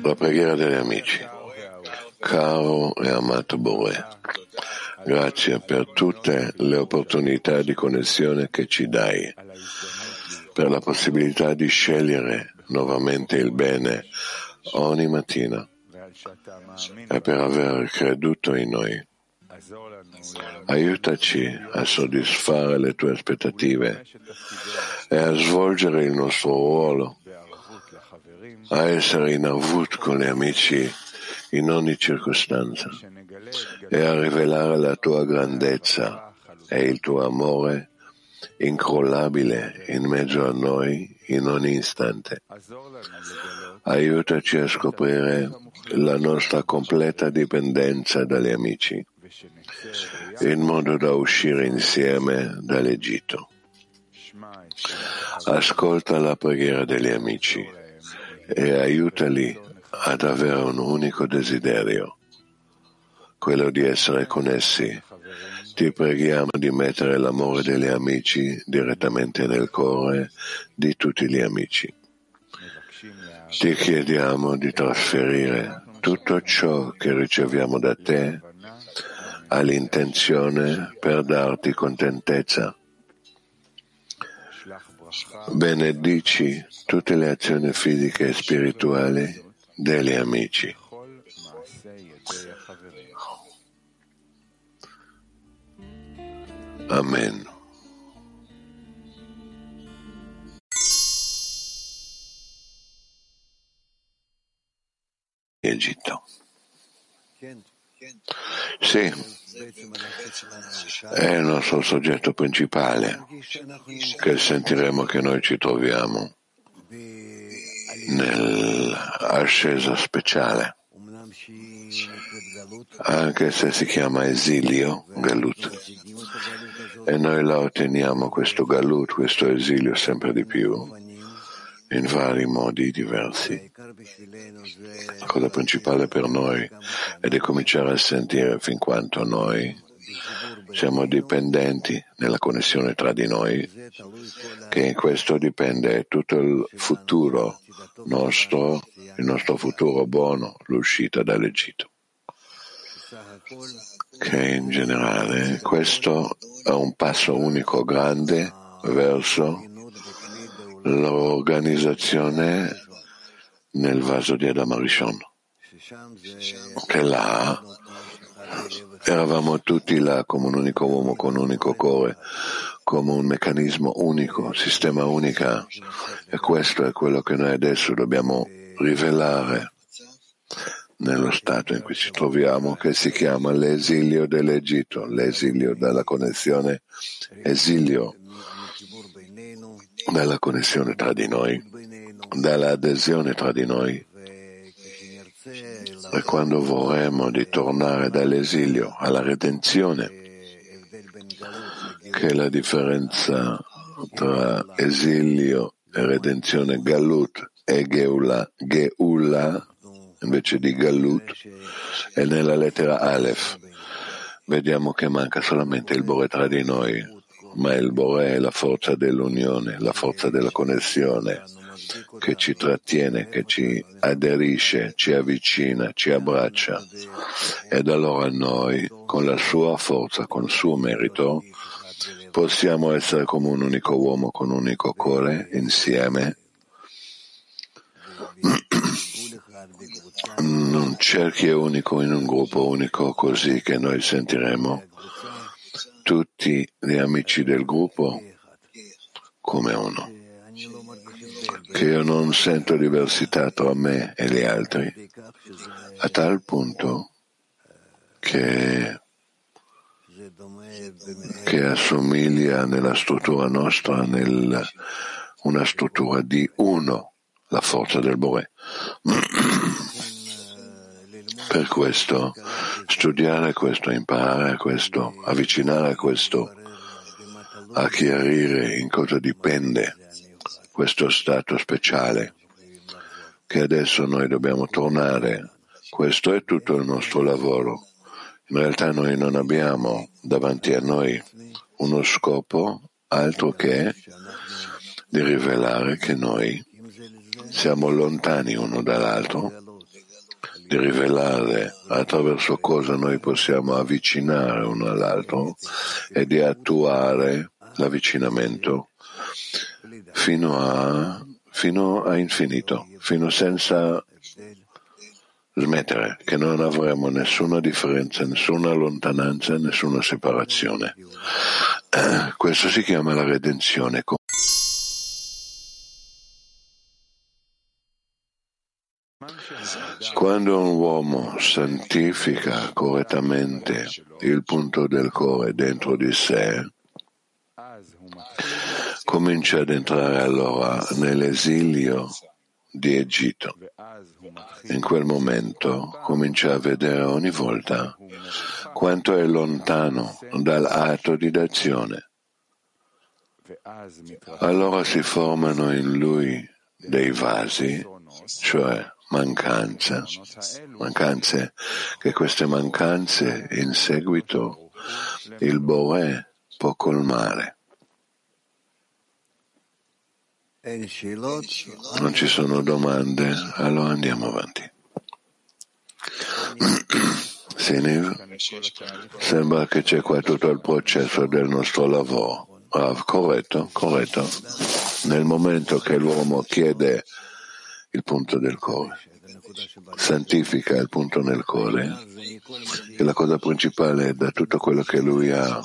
La preghiera degli amici. Caro e amato Bore, grazie per tutte le opportunità di connessione che ci dai, per la possibilità di scegliere nuovamente il bene ogni mattina e per aver creduto in noi. Aiutaci a soddisfare le tue aspettative e a svolgere il nostro ruolo, a essere in avut con gli amici in ogni circostanza e a rivelare la tua grandezza e il tuo amore incrollabile in mezzo a noi in ogni istante. Aiutaci a scoprire la nostra completa dipendenza dagli amici, in modo da uscire insieme dall'Egitto. Ascolta la preghiera degli amici e aiutali ad avere un unico desiderio, quello di essere connessi. Ti preghiamo di mettere l'amore degli amici direttamente nel cuore di tutti gli amici. Ti chiediamo di trasferire tutto ciò che riceviamo da te all'intenzione per darti contentezza. Benedici tutte le azioni fisiche e spirituali degli amici. Amen. Egitto. Sì, è il nostro soggetto principale che sentiremo che noi ci troviamo nell'ascesa speciale, anche se si chiama esilio, Galut, e noi la otteniamo questo Galut, questo esilio sempre di più, in vari modi diversi. La cosa principale per noi è di cominciare a sentire fin quanto noi siamo dipendenti nella connessione tra di noi, che in questo dipende tutto il futuro nostro, il nostro futuro buono, l'uscita dall'Egitto. Che in generale questo è un passo unico grande verso l'organizzazione nel vaso di Adam Arishon, che là eravamo tutti là come un unico uomo con un unico cuore, come un meccanismo unico, sistema unica. E questo è quello che noi adesso dobbiamo rivelare nello stato in cui ci troviamo che si chiama l'esilio dell'Egitto, l'esilio dalla connessione, esilio dalla connessione tra di noi, dall'adesione tra di noi. E quando vorremmo di tornare dall'esilio alla redenzione, che la differenza tra esilio e redenzione Galut e Geula, Geula invece di Galut, è nella lettera Aleph. Vediamo che manca solamente il Bore tra di noi, ma il Bore è la forza dell'unione, la forza della connessione che ci trattiene, che ci aderisce, ci avvicina, ci abbraccia. Ed allora noi, con la sua forza, con il suo merito, possiamo essere come un unico uomo con un unico cuore, insieme. Un cerchio unico in un gruppo unico, così che noi sentiremo tutti gli amici del gruppo come uno. Che io non sento diversità tra me e gli altri, a tal punto che, che assomiglia nella struttura nostra, nel, una struttura di uno, la forza del Bore. Per questo, studiare questo, imparare questo, avvicinare questo, a chiarire in cosa dipende questo stato speciale, che adesso noi dobbiamo tornare. Questo è tutto il nostro lavoro. In realtà noi non abbiamo davanti a noi uno scopo altro che di rivelare che noi siamo lontani uno dall'altro, di rivelare attraverso cosa noi possiamo avvicinare uno all'altro e di attuare l'avvicinamento fino a, fino a infinito, fino senza smettere, che non avremo nessuna differenza, nessuna lontananza, nessuna separazione. Eh, questo si chiama la redenzione. Quando un uomo santifica correttamente il punto del cuore dentro di sé, comincia ad entrare allora nell'esilio di Egitto. In quel momento comincia a vedere ogni volta quanto è lontano dall'atto di d'azione. Allora si formano in lui dei vasi, cioè mancanze, mancanze che queste mancanze in seguito il Boè può colmare. Non ci sono domande, allora andiamo avanti. Siniv, sembra che c'è qua tutto il processo del nostro lavoro. Ah, corretto, corretto. Nel momento che l'uomo chiede il punto del cuore, santifica il punto nel cuore, e la cosa principale da tutto quello che lui ha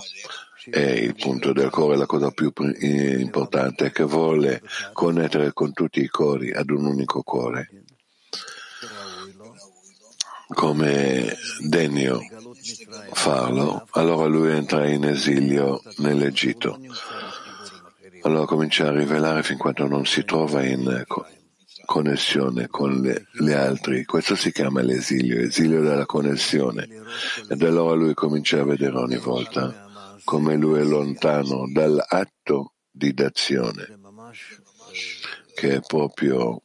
è il punto del cuore, la cosa più importante, che vuole connettere con tutti i cori ad un unico cuore. Come degno farlo, allora lui entra in esilio nell'Egitto. Allora comincia a rivelare fin quando non si trova in connessione con le, le altre. Questo si chiama l'esilio, esilio della connessione. Ed allora lui comincia a vedere ogni volta come lui è lontano dall'atto di d'azione, che è proprio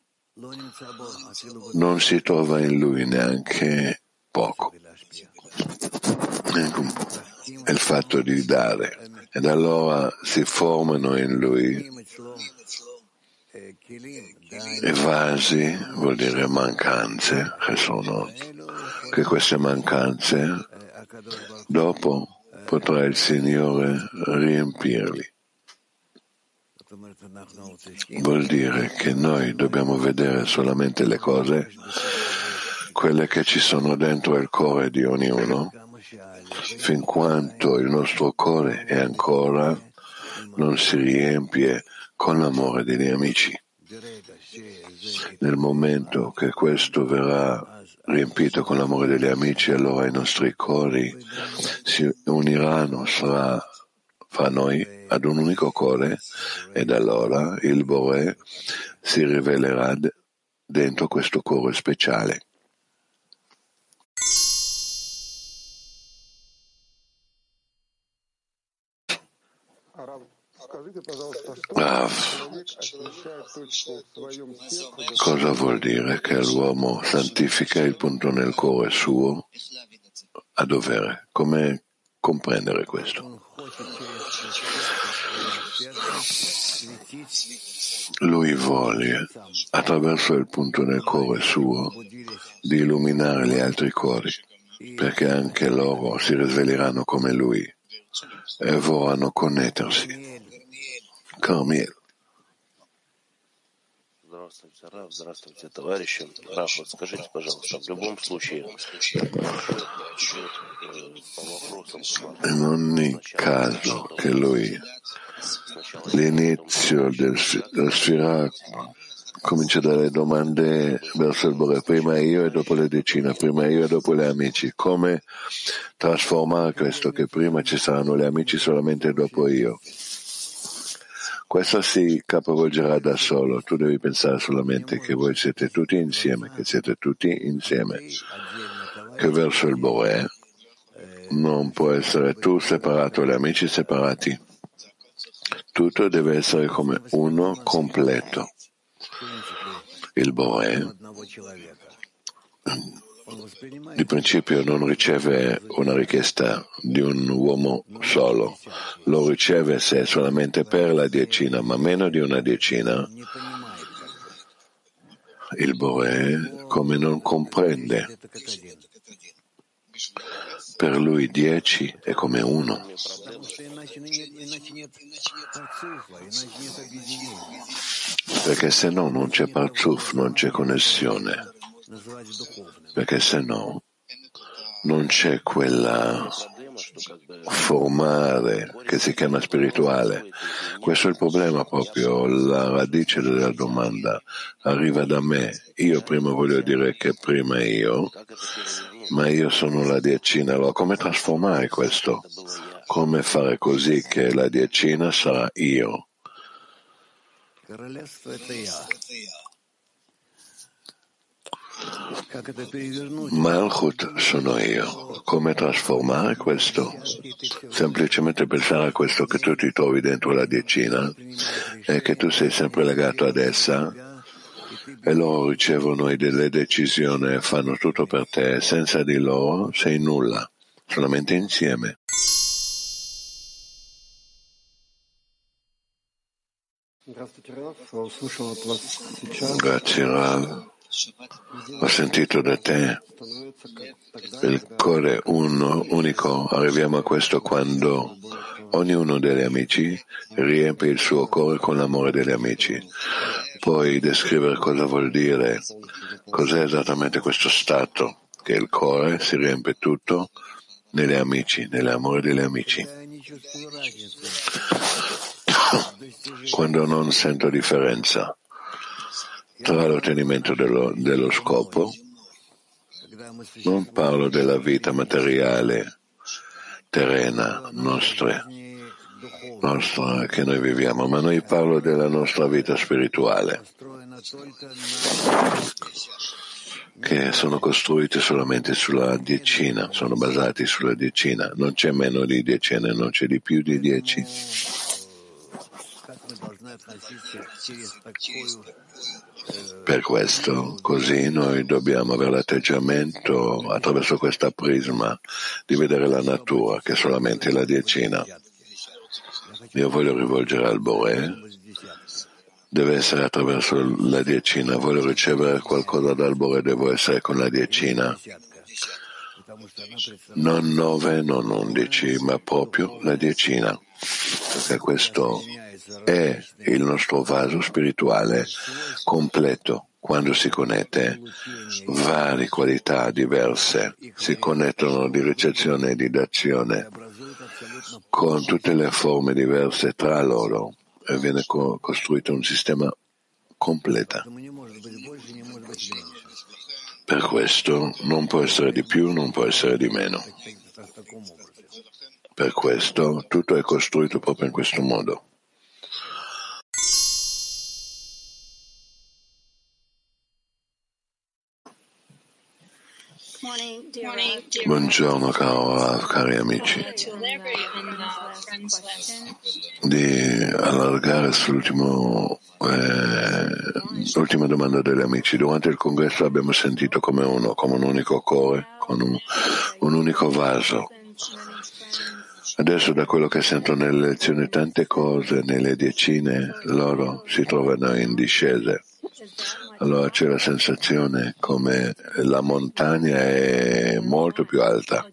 non si trova in lui neanche poco. È il fatto di dare. Ed allora si formano in lui i vasi, vuol dire mancanze, che sono che queste mancanze dopo potrà il Signore riempirli. Vuol dire che noi dobbiamo vedere solamente le cose, quelle che ci sono dentro il cuore di ognuno, fin quanto il nostro cuore è ancora non si riempie con l'amore degli amici. Nel momento che questo verrà riempito con l'amore degli amici, allora i nostri cuori si uniranno fra, fra noi ad un unico cuore ed allora il Bore si rivelerà dentro questo cuore speciale. Rav, cosa vuol dire che l'uomo santifica il punto nel cuore suo a dovere? Come comprendere questo? Lui vuole, attraverso il punto nel cuore suo, di illuminare gli altri cuori, perché anche loro si risveglieranno come lui e vorranno connettersi. Carmel. Здравствуйте, Раф, здравствуйте, товарищи. Раф, вот скажите, пожалуйста, в любом случае идет по вопросам... In ogni caso che lui l'inizio del, della sfera comincia dalle domande verso il Bore, prima io e dopo le decine, prima io e dopo gli amici. Come trasformare questo che prima ci saranno gli amici solamente dopo io? Questo si capovolgerà da solo. Tu devi pensare solamente che voi siete tutti insieme, che siete tutti insieme, che verso il Boe non può essere tu separato, gli amici separati. Tutto deve essere come uno completo. Il Boe di principio non riceve una richiesta di un uomo solo, lo riceve se solamente per la decina, ma meno di una decina il Bore come non comprende. Per lui dieci è come uno. Perché se no non c'è parzuf, non c'è connessione. Perché se no non c'è quella formare che si chiama spirituale. Questo è il problema proprio, la radice della domanda arriva da me. Io prima voglio dire che prima io, ma io sono la decina. Allora come trasformare questo? Come fare così che la decina sarà io? Malchut sono io. Come trasformare questo? Semplicemente pensare a questo che tu ti trovi dentro la decina e che tu sei sempre legato ad essa e loro ricevono delle decisioni e fanno tutto per te. Senza di loro sei nulla, solamente insieme. Grazie Rav. Ho sentito da te il cuore uno, unico. Arriviamo a questo quando ognuno degli amici riempie il suo cuore con l'amore degli amici. Puoi descrivere cosa vuol dire, cos'è esattamente questo stato, che il cuore si riempie tutto negli amici, nell'amore degli amici. Quando non sento differenza tra l'ottenimento dello, dello scopo. Non parlo della vita materiale, terrena, nostra, nostra che noi viviamo, ma noi parlo della nostra vita spirituale, che sono costruite solamente sulla decina, sono basati sulla decina, non c'è meno di decine, non c'è di più di dieci. Per questo, così noi dobbiamo avere l'atteggiamento attraverso questa prisma di vedere la natura, che è solamente la decina. Io voglio rivolgere al Bore, deve essere attraverso la decina, voglio ricevere qualcosa dal Bore, devo essere con la decina. Non nove, non undici, ma proprio la decina, perché questo è il nostro vaso spirituale completo. Quando si connette, varie qualità diverse si connettono di ricezione e di dazione con tutte le forme diverse tra loro e viene co- costruito un sistema completo. Per questo non può essere di più, non può essere di meno. Per questo tutto è costruito proprio in questo modo. Buongiorno caro, cari amici. Di allargare sull'ultima eh, domanda degli amici. Durante il congresso abbiamo sentito come uno, come un unico cuore, con un, un unico vaso. Adesso da quello che sento nelle lezioni tante cose, nelle decine, loro si trovano in discese allora c'è la sensazione come la montagna è molto più alta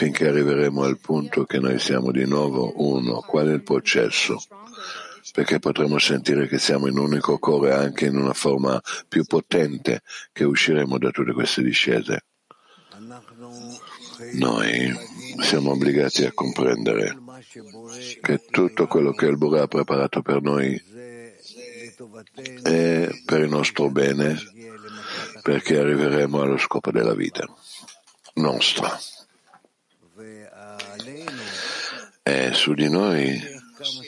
finché arriveremo al punto che noi siamo di nuovo uno. Qual è il processo? Perché potremo sentire che siamo in un unico cuore anche in una forma più potente che usciremo da tutte queste discese. Noi siamo obbligati a comprendere che tutto quello che il Bura ha preparato per noi è per il nostro bene, perché arriveremo allo scopo della vita nostra. E su di noi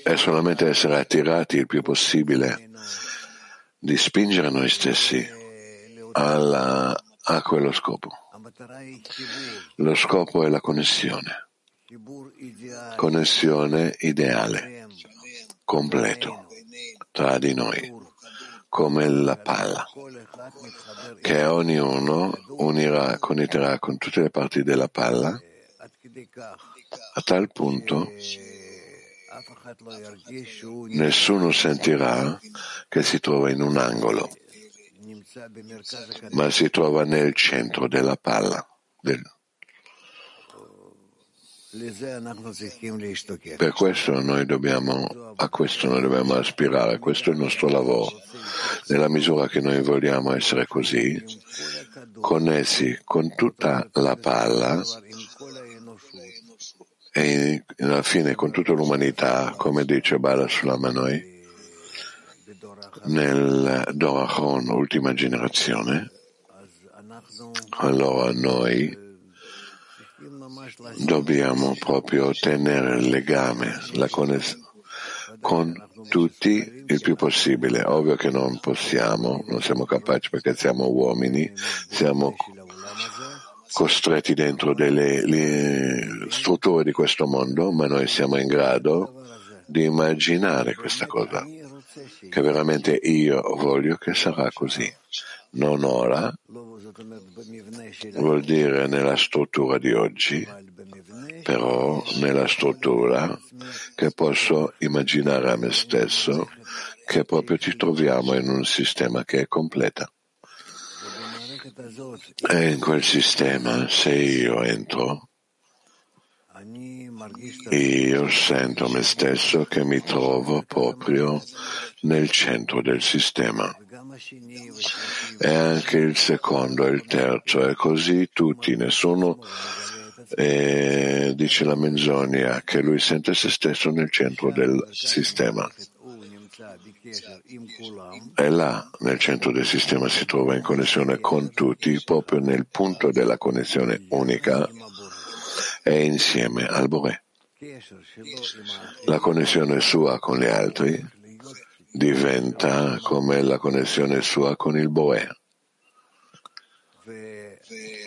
è solamente essere attirati il più possibile di spingere noi stessi alla, a quello scopo. Lo scopo è la connessione, connessione ideale, completo tra di noi, come la palla, che ognuno unirà, connetterà con tutte le parti della palla a tal punto Nessuno sentirà che si trova in un angolo, ma si trova nel centro della palla. Del... Per questo noi dobbiamo, a questo noi dobbiamo aspirare, questo è il nostro lavoro. Nella misura che noi vogliamo essere così, connessi con tutta la palla e alla fine con tutta l'umanità, come dice Bala Sulamanoi, nel Dorachon, ultima generazione, allora noi dobbiamo proprio tenere il legame, la connessione con tutti il più possibile. Ovvio che non possiamo, non siamo capaci perché siamo uomini, siamo costretti dentro delle strutture di questo mondo, ma noi siamo in grado di immaginare questa cosa, che veramente io voglio che sarà così. Non ora, vuol dire nella struttura di oggi, però nella struttura che posso immaginare a me stesso che proprio ci troviamo in un sistema che è completa. E in quel sistema, se io entro, io sento me stesso che mi trovo proprio nel centro del sistema. E anche il secondo e il terzo, e così tutti, nessuno eh, dice la menzogna che lui sente se stesso nel centro del sistema. E là, nel centro del sistema, si trova in connessione con tutti, proprio nel punto della connessione unica e insieme al Bore. La connessione sua con gli altri diventa come la connessione sua con il Boe.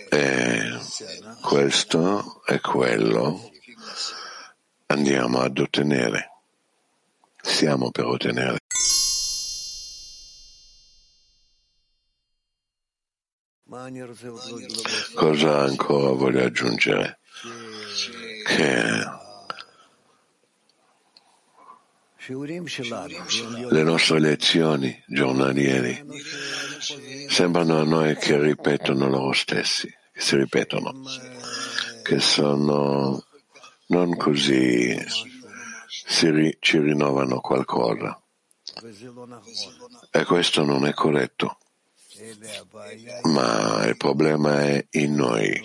E questo è quello andiamo ad ottenere. Siamo per ottenere. Cosa ancora voglio aggiungere? Che le nostre lezioni giornaliere sembrano a noi che ripetono loro stessi, che si ripetono, che sono non così, ri, ci rinnovano qualcosa. E questo non è corretto. Ma il problema è in noi,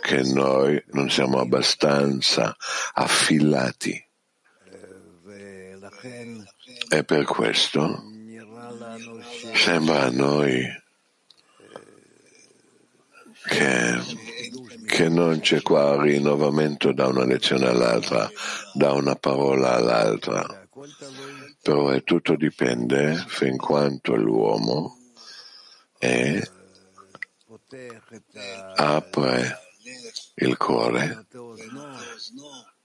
che noi non siamo abbastanza affilati e per questo sembra a noi che, che non c'è qua rinnovamento da una lezione all'altra, da una parola all'altra. Però è tutto dipende fin quanto l'uomo è, apre il cuore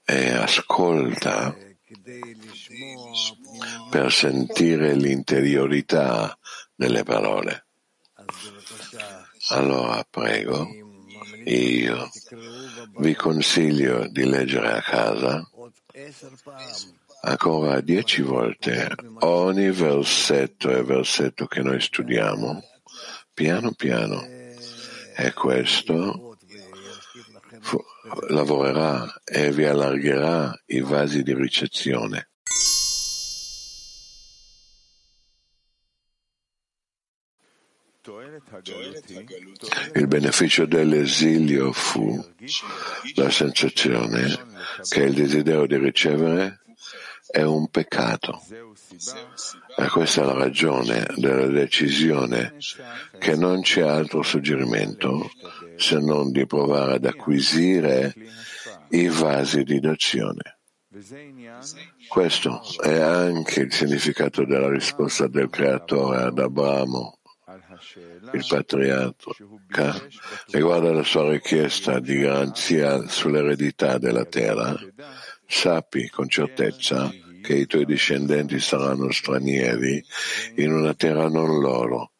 e ascolta per sentire l'interiorità delle parole. Allora prego, io vi consiglio di leggere a casa ancora dieci volte ogni versetto e versetto che noi studiamo, piano piano. E questo lavorerà e vi allargherà i vasi di ricezione. Il beneficio dell'esilio fu la sensazione che il desiderio di ricevere è un peccato. E questa è la ragione della decisione che non c'è altro suggerimento se non di provare ad acquisire i vasi di d'azione. Questo è anche il significato della risposta del Creatore ad Abramo, il patriarca, riguardo alla sua richiesta di garanzia sull'eredità della terra. Sappi con certezza che i tuoi discendenti saranno stranieri in una terra non loro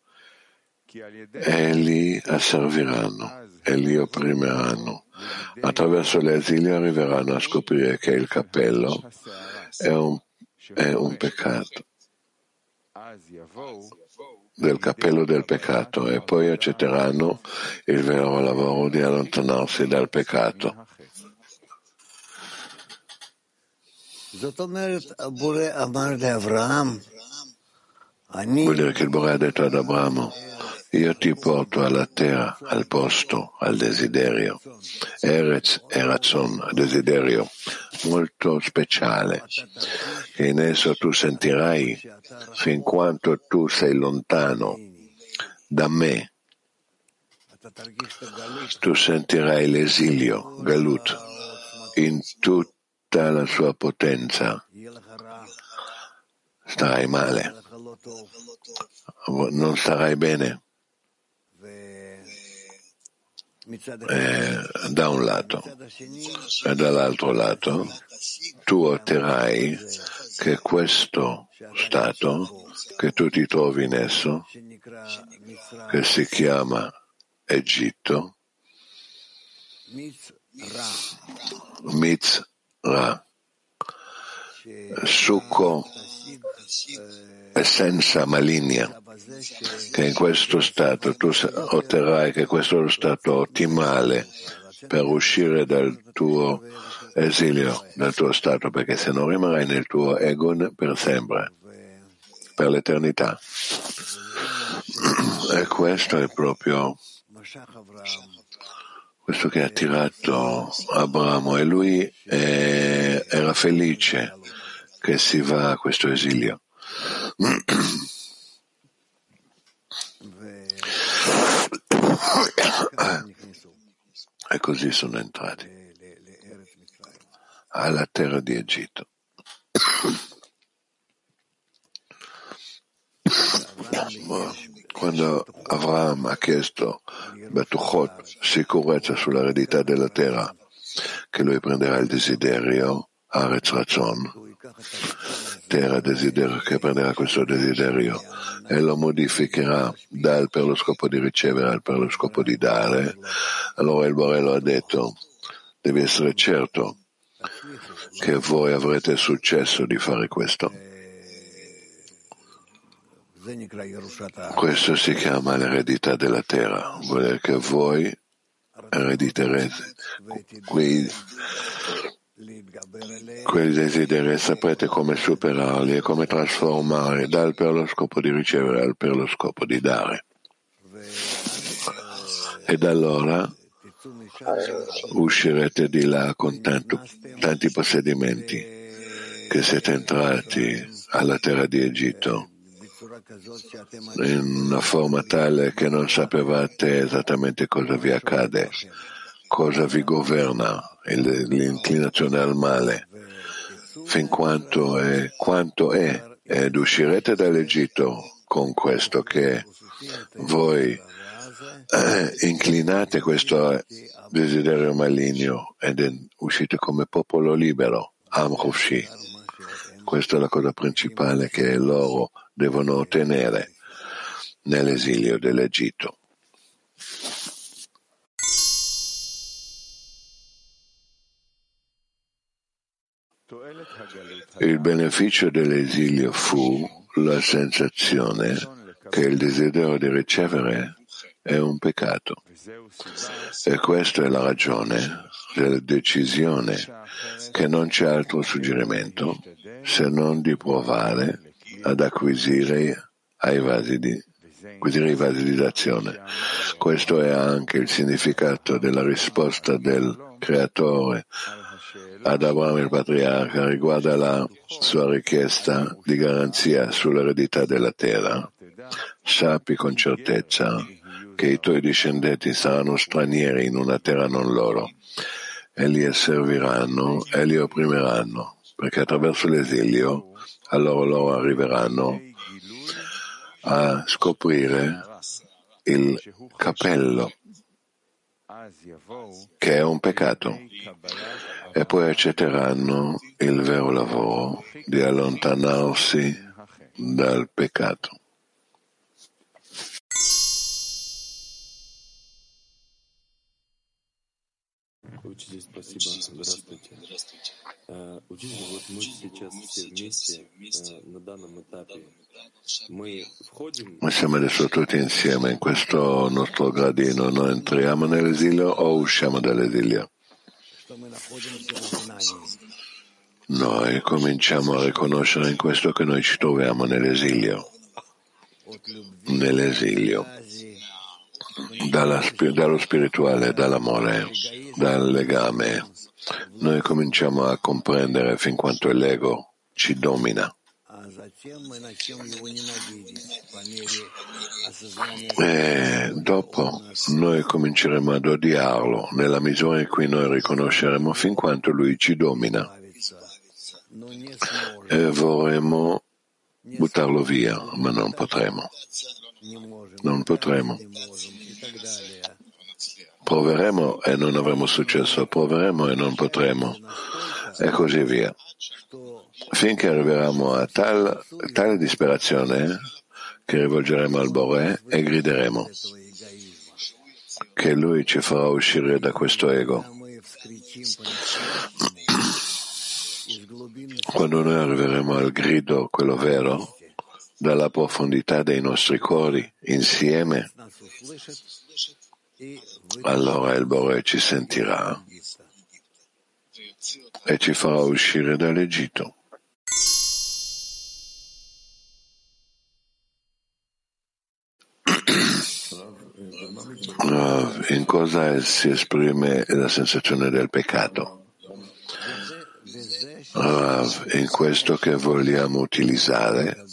e li asserviranno e li opprimeranno attraverso l'esilio arriveranno a scoprire che il cappello è un, è un peccato del cappello del peccato e poi accetteranno il vero lavoro di allontanarsi dal peccato. Vuol dire che il Bore ha detto ad Abramo, io ti porto alla terra, al posto, al desiderio. Erez e Razzon, desiderio molto speciale, che in esso tu sentirai fin quanto tu sei lontano da me. Tu sentirai l'esilio, Galut, in tutta la sua potenza. Starai male, non starai bene. Eh, da un lato. E dall'altro lato tu otterrai che questo stato che tu ti trovi in esso, che si chiama Egitto, Mitzra, succo essenza maligna, che in questo stato tu otterrai che questo è lo stato ottimale per uscire dal tuo esilio, dal tuo stato, perché se non rimarrai nel tuo ego per sempre, per l'eternità. E questo è proprio questo che ha attirato Abramo e lui era felice che si va a questo esilio. E così sono entrati alla terra di Egitto. Quando Avram ha chiesto Betuchot, sicurezza sull'eredità della terra, che lui prenderà il desiderio, Aretz Razzon, terra desiderio che prenderà questo desiderio e lo modificherà dal per lo scopo di ricevere al per lo scopo di dare, allora il Borello ha detto devi essere certo che voi avrete successo di fare questo. Questo si chiama l'eredità della terra, vuol dire che voi erediterete quei quei desideri saprete come superarli e come trasformare dal per lo scopo di ricevere al per lo scopo di dare. Ed allora uscirete di là con tanto, tanti possedimenti che siete entrati alla terra di Egitto in una forma tale che non sapevate esattamente cosa vi accade, cosa vi governa, l'inclinazione al male, fin quanto è, quanto è, ed uscirete dall'Egitto con questo che voi eh, inclinate questo desiderio maligno ed uscite come popolo libero, Am Hoshi. Questa è la cosa principale che loro devono ottenere nell'esilio dell'Egitto. Il beneficio dell'esilio fu la sensazione che il desiderio di ricevere è un peccato. E questa è la ragione della decisione che non c'è altro suggerimento se non di provare ad acquisire, ai vasi di, acquisire i vasi di d'azione. Questo è anche il significato della risposta del creatore ad Abramo il patriarca riguardo alla sua richiesta di garanzia sull'eredità della terra. Sappi con certezza che i tuoi discendenti saranno stranieri in una terra non loro e li serviranno e li opprimeranno, perché attraverso l'esilio a loro loro arriveranno a scoprire il capello che è un peccato e poi accetteranno il vero lavoro di allontanarsi dal peccato. Учитель, спасибо. Здравствуйте. Э, Учитель, вот мы сейчас все вместе э, на данном этапе. ma siamo adesso tutti insieme in questo nostro gradino, noi entriamo nell'esilio o usciamo dall'esilio? Noi cominciamo a riconoscere in questo che noi ci troviamo nell'esilio, nell'esilio, dalla, dallo spirituale, dall'amore, dal legame. Noi cominciamo a comprendere fin quanto l'ego ci domina. E dopo noi cominceremo ad odiarlo. Nella misura in cui noi riconosceremo fin quanto lui ci domina. E vorremmo buttarlo via, ma non potremo. Non potremo. Proveremo e non avremo successo, proveremo e non potremo, e così via finché arriveremo a tal, tale disperazione che rivolgeremo al Boré e grideremo che lui ci farà uscire da questo ego. Quando noi arriveremo al grido, quello vero, dalla profondità dei nostri cuori, insieme, allora il Boré ci sentirà e ci farà uscire dall'Egitto. In cosa si esprime la sensazione del peccato? in questo che vogliamo utilizzare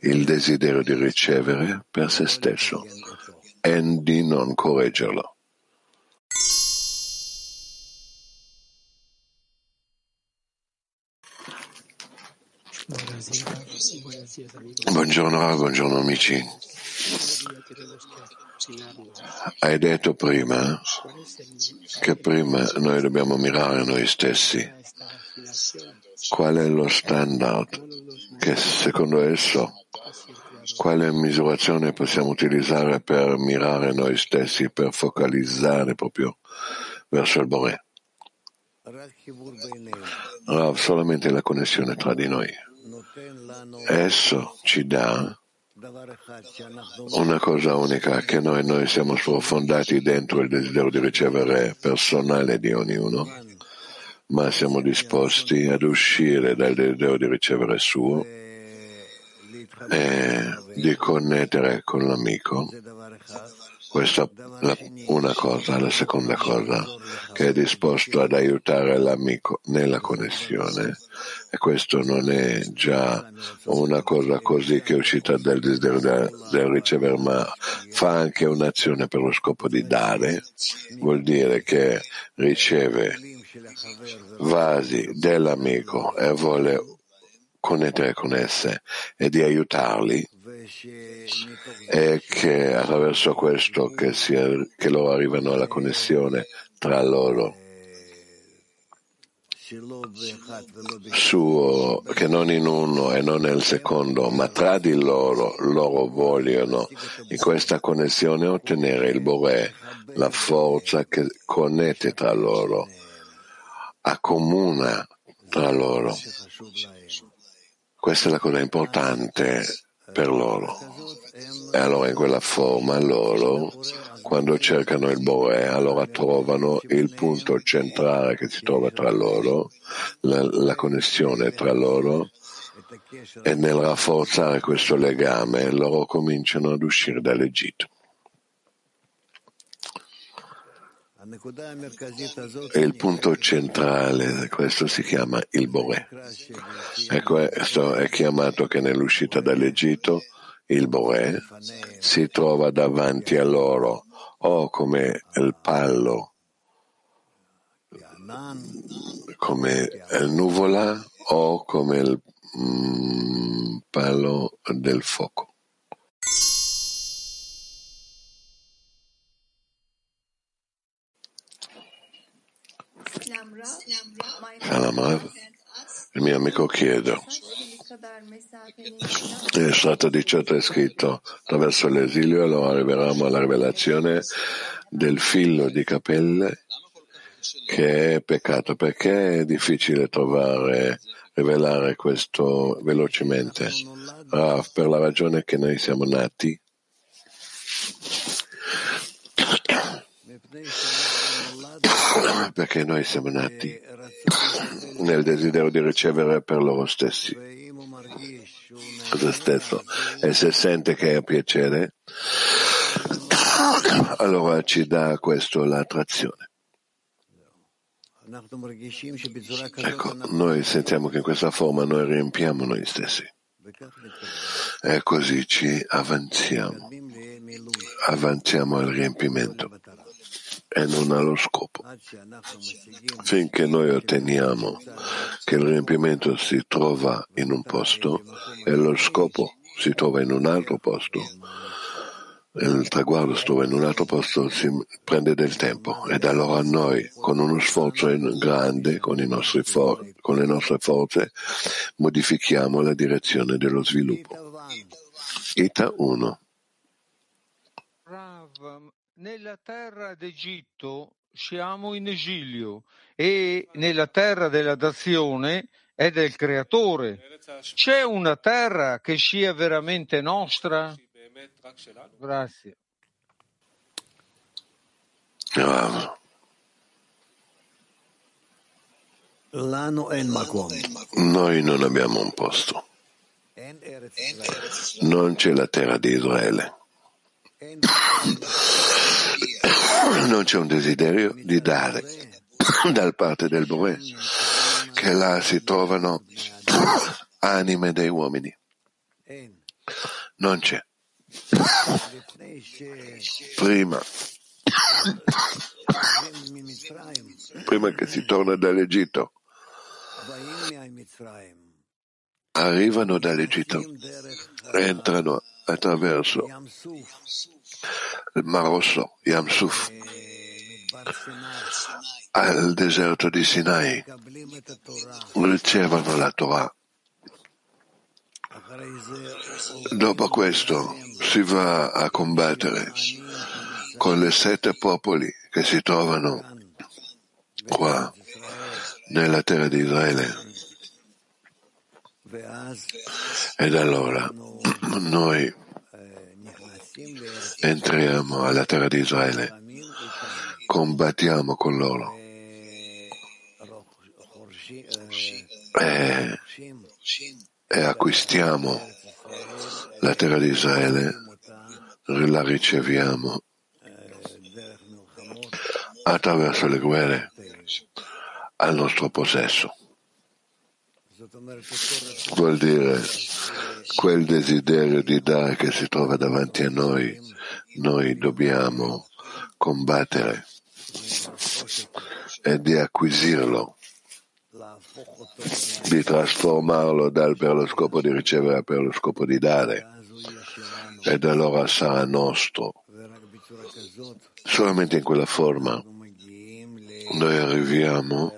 il desiderio di ricevere per se stesso e di non correggerlo. Buongiorno, buongiorno amici. Hai detto prima che prima noi dobbiamo mirare noi stessi. Qual è lo standard che secondo esso, quale misurazione possiamo utilizzare per mirare noi stessi, per focalizzare proprio verso il Boré? Rav, solamente la connessione tra di noi. Esso ci dà una cosa unica, che noi, noi siamo sprofondati dentro il desiderio di ricevere personale di ognuno, ma siamo disposti ad uscire dal desiderio di ricevere suo e di connettere con l'amico. Questa è una cosa, la seconda cosa, che è disposto ad aiutare l'amico nella connessione e questo non è già una cosa così che è uscita dal desiderio del, del ricevere, ma fa anche un'azione per lo scopo di dare, vuol dire che riceve vasi dell'amico e vuole connettere con esse e di aiutarli e che attraverso questo che, sia, che loro arrivano alla connessione tra loro. Suo, che non in uno e non nel secondo, ma tra di loro, loro vogliono in questa connessione ottenere il Boré, la forza che connette tra loro, accomuna tra loro. Questa è la cosa importante per loro. E allora in quella forma loro quando cercano il Boe, allora trovano il punto centrale che si trova tra loro, la, la connessione tra loro, e nel rafforzare questo legame loro cominciano ad uscire dall'Egitto. E il punto centrale, questo si chiama il Bore. E questo è chiamato che nell'uscita dall'Egitto il Bore si trova davanti a loro o come il pallo, come il nuvola o come il mm, palo del fuoco. Salam Rav, il mio amico chiede è stato di ciò è scritto attraverso l'esilio allora arriveremo alla rivelazione del filo di capelle che è peccato, perché è difficile trovare, rivelare questo velocemente? Ah, per la ragione che noi siamo nati perché noi siamo nati nel desiderio di ricevere per loro stessi. Cosa stesso. E se sente che è piacere allora ci dà questo l'attrazione. Ecco noi sentiamo che in questa forma noi riempiamo noi stessi. E così ci avanziamo. Avanziamo al riempimento e non allo scopo. Finché noi otteniamo che il riempimento si trova in un posto e lo scopo si trova in un altro posto, il traguardo si trova in un altro posto, si prende del tempo ed allora noi, con uno sforzo grande, con, for- con le nostre forze, modifichiamo la direzione dello sviluppo. Ita 1 nella terra d'Egitto siamo in esilio e nella terra della dazione è del creatore. C'è una terra che sia veramente nostra? Grazie. Bravo. Noi non abbiamo un posto. Non c'è la terra di Israele non c'è un desiderio di dare dal parte del Bore, che là si trovano anime dei uomini. Non c'è. Prima, prima che si torna dall'Egitto, arrivano dall'Egitto, entrano attraverso il Mar Rosso, Yam al deserto di Sinai, ricevono la Torah. Dopo questo si va a combattere con le sette popoli che si trovano qua nella terra di Israele. Ed allora noi. Entriamo alla terra di Israele, combattiamo con loro. E, e acquistiamo la terra di Israele, la riceviamo attraverso le guerre al nostro possesso. Vuol dire quel desiderio di dare che si trova davanti a noi, noi dobbiamo combattere e di acquisirlo, di trasformarlo dal per lo scopo di ricevere per lo scopo di dare ed allora sarà nostro. Solamente in quella forma noi arriviamo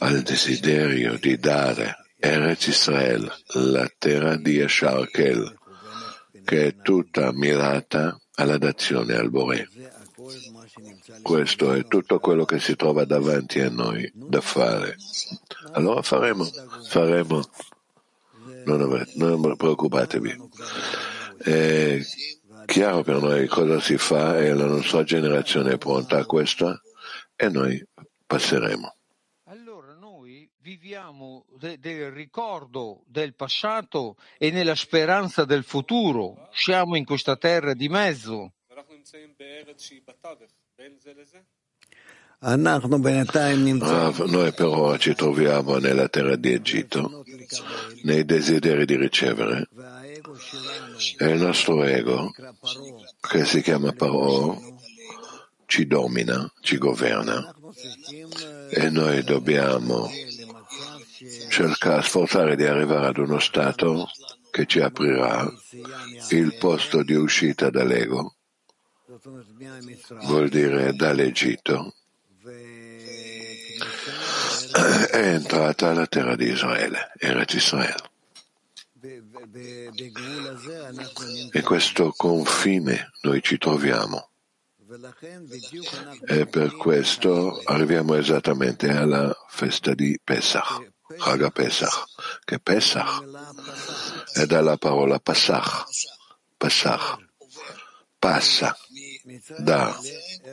al desiderio di dare Eretz Israel, la terra di Yashar che è tutta mirata alla dazione al Bore. Questo è tutto quello che si trova davanti a noi da fare. Allora faremo, faremo. Non, avete, non preoccupatevi. È chiaro per noi cosa si fa e la nostra generazione è pronta a questo e noi passeremo viviamo de- del ricordo del passato e nella speranza del futuro. Siamo in questa terra di mezzo. Ah, noi però ci troviamo nella terra di Egitto, nei desideri di ricevere, e il nostro ego, che si chiama Paro, ci domina, ci governa, e noi dobbiamo cerca, sforzare di arrivare ad uno stato che ci aprirà il posto di uscita dall'ego, vuol dire dall'Egitto, è entrata alla terra di Israele, Eretz Israele. In questo confine noi ci troviamo. E per questo arriviamo esattamente alla festa di Pesach, Haga Pesach, che Pesach? È dalla parola Passach, Passach, passa da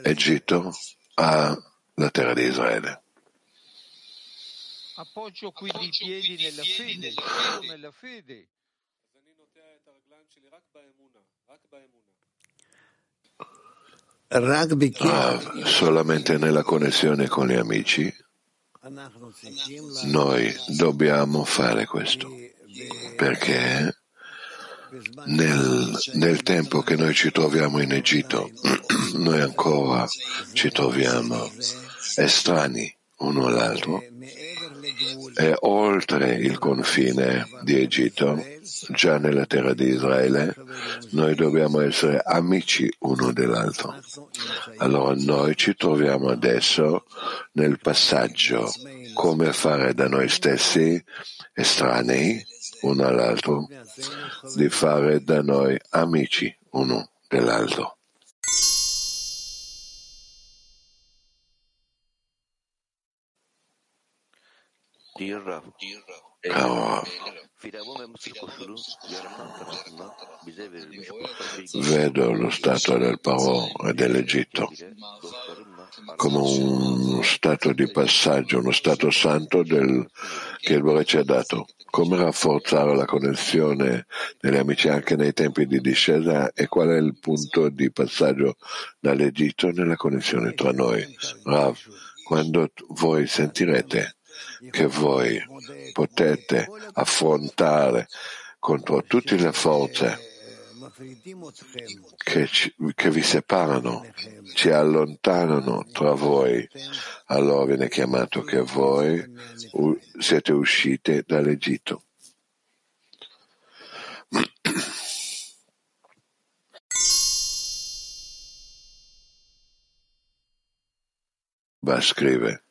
Egitto alla terra di Israele. Appoggio quindi i piedi nella fede, nella fede. Ah, solamente nella connessione con gli amici noi dobbiamo fare questo perché nel, nel, tempo che noi ci troviamo in Egitto, noi ancora ci troviamo estranei uno all'altro e oltre il confine di Egitto, già nella terra di Israele, noi dobbiamo essere amici uno dell'altro. Allora noi ci troviamo adesso nel passaggio come fare da noi stessi estranei uno all'altro, di fare da noi amici uno dell'altro. Vedo lo stato del Paro e dell'Egitto come uno stato di passaggio, uno stato santo del, che il Bore ci ha dato. Come rafforzare la connessione degli amici anche nei tempi di discesa e qual è il punto di passaggio dall'Egitto nella connessione tra noi? Rav, quando voi sentirete che voi potete affrontare contro tutte le forze che, ci, che, vi separano, ci allontanano tra voi, allora viene chiamato che voi siete usciti dall'Egitto. Va scrive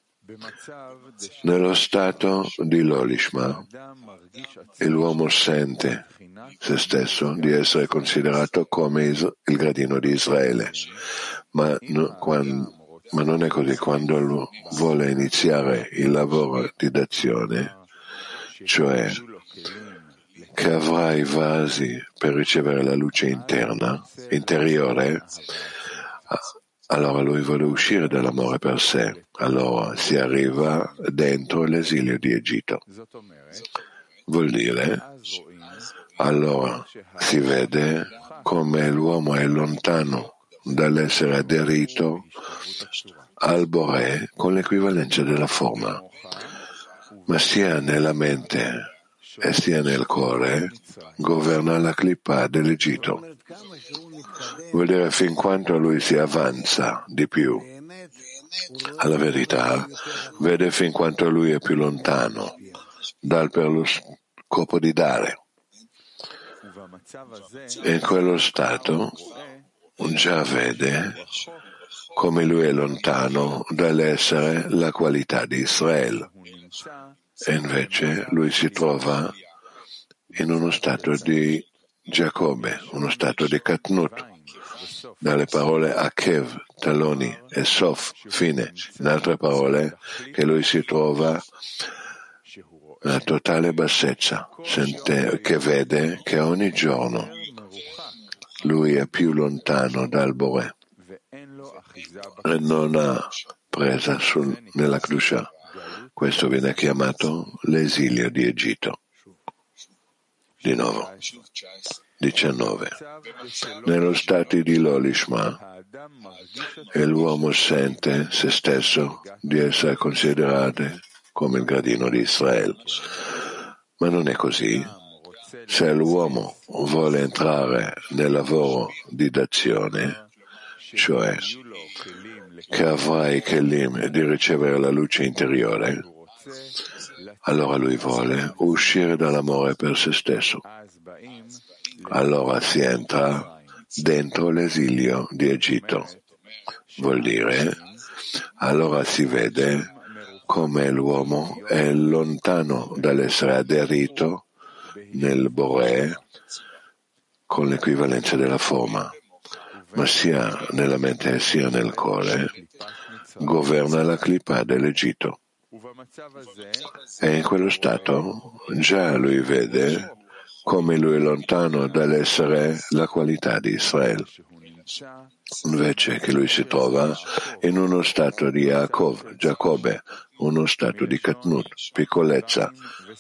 nello stato di Lolishma, l'uomo sente se stesso di essere considerato come il gradino di Israele, ma, no, quando, ma non è così. Quando vuole iniziare il lavoro di dazione, cioè che avrà i vasi per ricevere la luce interna, interiore, allora lui vuole uscire dall'amore per sé, allora si arriva dentro l'esilio di Egitto. Vuol dire, allora si vede come l'uomo è lontano dall'essere aderito al Boré con l'equivalenza della forma, ma sia nella mente e sia nel cuore governa la clippa dell'Egitto. Vuol dire fin quanto lui si avanza di più alla verità, vede fin quanto lui è più lontano dal per lo scopo di dare. E in quello stato già vede come lui è lontano dall'essere la qualità di Israele. E invece lui si trova in uno stato di Giacobbe, uno stato di Katnut, dalle parole Akev, taloni e Sof, fine. In altre parole, che lui si trova nella totale bassezza, sente, che vede che ogni giorno lui è più lontano dal Bore e non ha presa sul, nella Kdusha. Questo viene chiamato l'esilio di Egitto. Di nuovo. 19. Nello stato di Lolishma, l'uomo sente se stesso di essere considerato come il gradino di Israele. Ma non è così. Se l'uomo vuole entrare nel lavoro di dazione, cioè che avrà i kelim di ricevere la luce interiore, allora lui vuole uscire dall'amore per se stesso. Allora si entra dentro l'esilio di Egitto. Vuol dire, allora si vede come l'uomo è lontano dall'essere aderito nel Boré con l'equivalenza della forma. ma sia nella mente sia nel cuore, governa la clipa dell'Egitto. E in quello stato già lui vede come lui è lontano dall'essere la qualità di Israele, invece che lui si trova in uno stato di Yaakov, Giacobbe, uno stato di Katnut, piccolezza,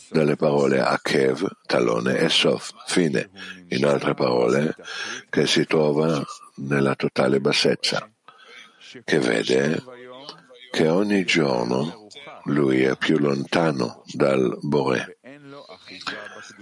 dalle parole Akev, talone, e Sof, fine, in altre parole, che si trova nella totale bassezza, che vede che ogni giorno lui è più lontano dal Bore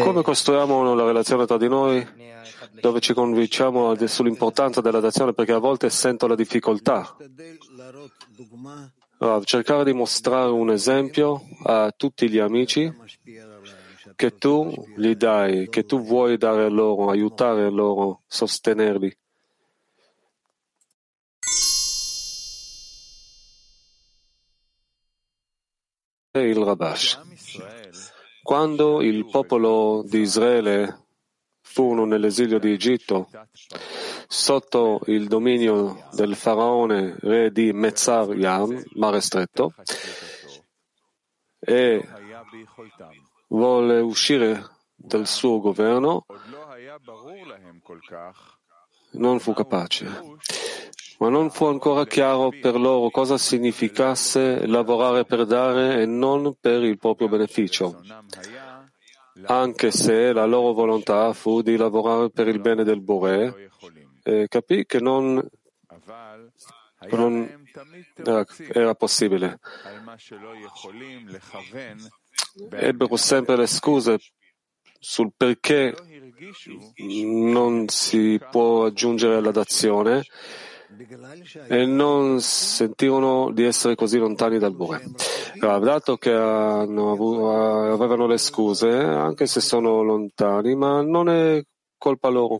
Come costruiamo la relazione tra di noi dove ci convinciamo sull'importanza della d'azione perché a volte sento la difficoltà. Rav, cercare di mostrare un esempio a tutti gli amici che tu gli dai, che tu vuoi dare loro, aiutare loro, sostenerli. Il Rabash. Quando il popolo di Israele furono nell'esilio di Egitto, sotto il dominio del faraone re di Mezzar Yam, mare stretto, e volle uscire dal suo governo, non fu capace. Ma non fu ancora chiaro per loro cosa significasse lavorare per dare e non per il proprio beneficio, anche se la loro volontà fu di lavorare per il bene del Bore, e capì che non, non era, era possibile. Ebbero sempre le scuse sul perché non si può aggiungere alla dazione e non sentirono di essere così lontani dal Bore. Dato che hanno, avevano le scuse, anche se sono lontani, ma non è colpa loro.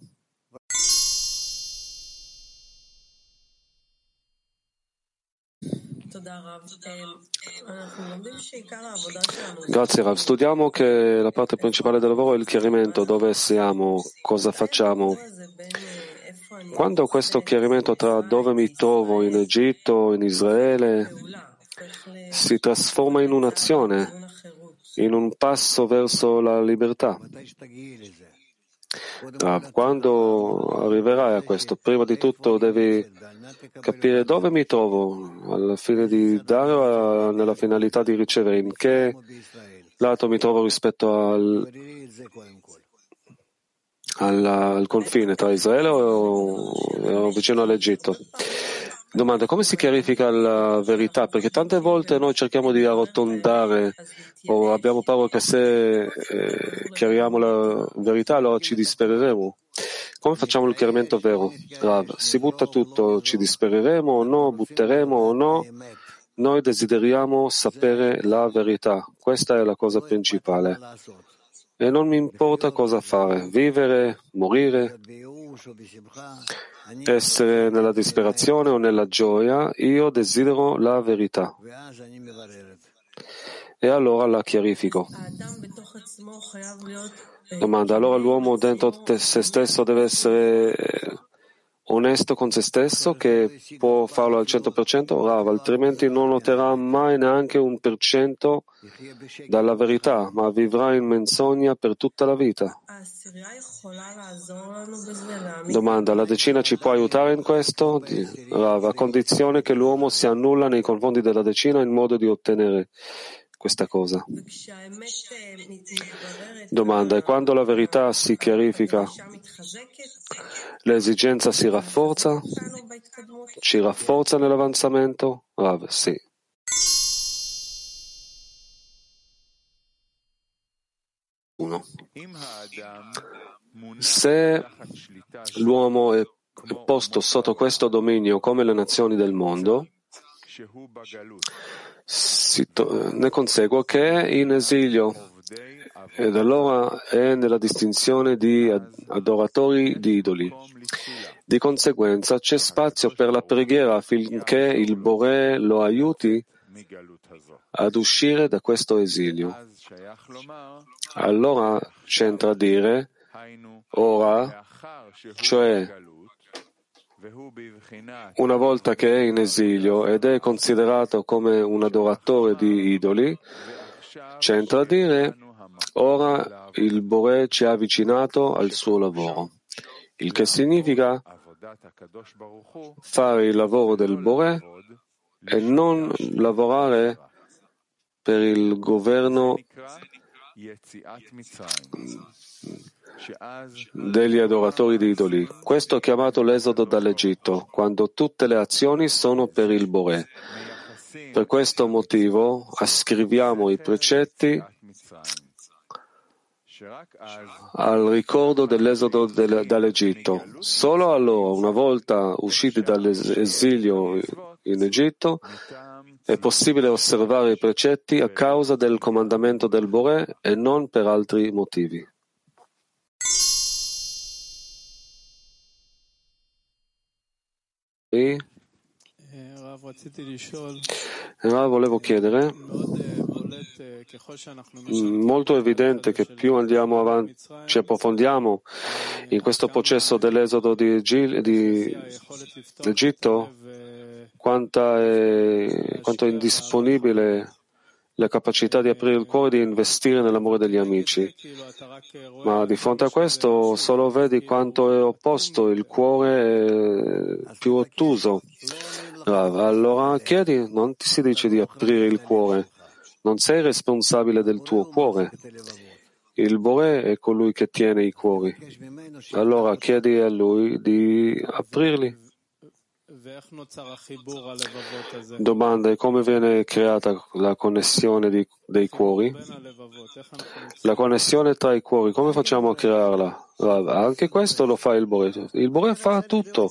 Grazie Rav. Studiamo che la parte principale del lavoro è il chiarimento, dove siamo, cosa facciamo. Quando questo chiarimento tra dove mi trovo? in Egitto, in Israele, si trasforma in un'azione, in un passo verso la libertà. Quando arriverai a questo, prima di tutto devi capire dove mi trovo, alla fine di dare nella finalità di ricevere, in che lato mi trovo rispetto al, al, al confine tra Israele o vicino all'Egitto. Domanda, come si chiarifica la verità? Perché tante volte noi cerchiamo di arrotondare o abbiamo paura che se eh, chiariamo la verità allora ci dispereremo. Come facciamo il chiarimento vero? Rav, si butta tutto, ci dispereremo o no, butteremo o no? Noi desideriamo sapere la verità. Questa è la cosa principale. E non mi importa cosa fare, vivere, morire, essere nella disperazione o nella gioia, io desidero la verità. E allora la chiarifico. Domanda, allora l'uomo dentro se stesso deve essere onesto con se stesso, che può farlo al 100%, Rav, altrimenti non otterrà mai neanche un per cento dalla verità, ma vivrà in menzogna per tutta la vita. Domanda, la decina ci può aiutare in questo? Rav, a condizione che l'uomo si annulla nei confronti della decina in modo di ottenere questa cosa. Domanda, e quando la verità si chiarifica, l'esigenza si rafforza? Ci rafforza nell'avanzamento? Rav, sì. Uno. Se l'uomo è posto sotto questo dominio come le nazioni del mondo, to- ne consegue che è in esilio ed allora è nella distinzione di ad- adoratori di idoli. Di conseguenza c'è spazio per la preghiera affinché il Bore lo aiuti ad uscire da questo esilio. Allora c'entra dire ora, cioè una volta che è in esilio ed è considerato come un adoratore di idoli, c'entra dire ora il Bore ci ha avvicinato al suo lavoro, il che significa fare il lavoro del Bore e non lavorare per il governo degli adoratori di idoli. Questo è chiamato l'esodo dall'Egitto, quando tutte le azioni sono per il Bore. Per questo motivo ascriviamo i precetti al ricordo dell'esodo del, dall'Egitto. Solo allora, una volta usciti dall'esilio in Egitto, è possibile osservare i precetti a causa del comandamento del Boré e non per altri motivi. E... Rav, eh, volevo chiedere molto evidente che più andiamo avanti, ci approfondiamo in questo processo dell'esodo di, Egil, di Egitto, quanto è, quanto è indisponibile la capacità di aprire il cuore e di investire nell'amore degli amici. Ma di fronte a questo solo vedi quanto è opposto, il cuore è più ottuso. Allora chiedi, non ti si dice di aprire il cuore, non sei responsabile del tuo cuore. Il Bore è colui che tiene i cuori. Allora chiedi a lui di aprirli. Domanda come viene creata la connessione di, dei cuori? La connessione tra i cuori, come facciamo a crearla? Ah, anche questo lo fa il Bore. Il Bore fa tutto.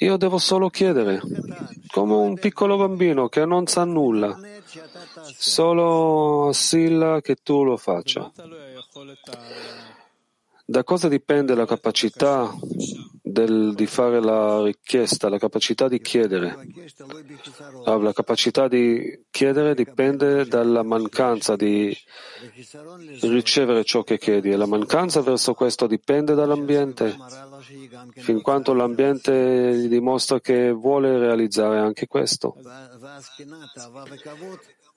Io devo solo chiedere, come un piccolo bambino che non sa nulla, solo Silla che tu lo faccia. Da cosa dipende la capacità del- di fare la richiesta, la capacità di chiedere? Ah, La capacità di chiedere dipende dalla mancanza di ricevere ciò che chiedi e la mancanza verso questo dipende dall'ambiente, fin quanto l'ambiente gli dimostra che vuole realizzare anche questo.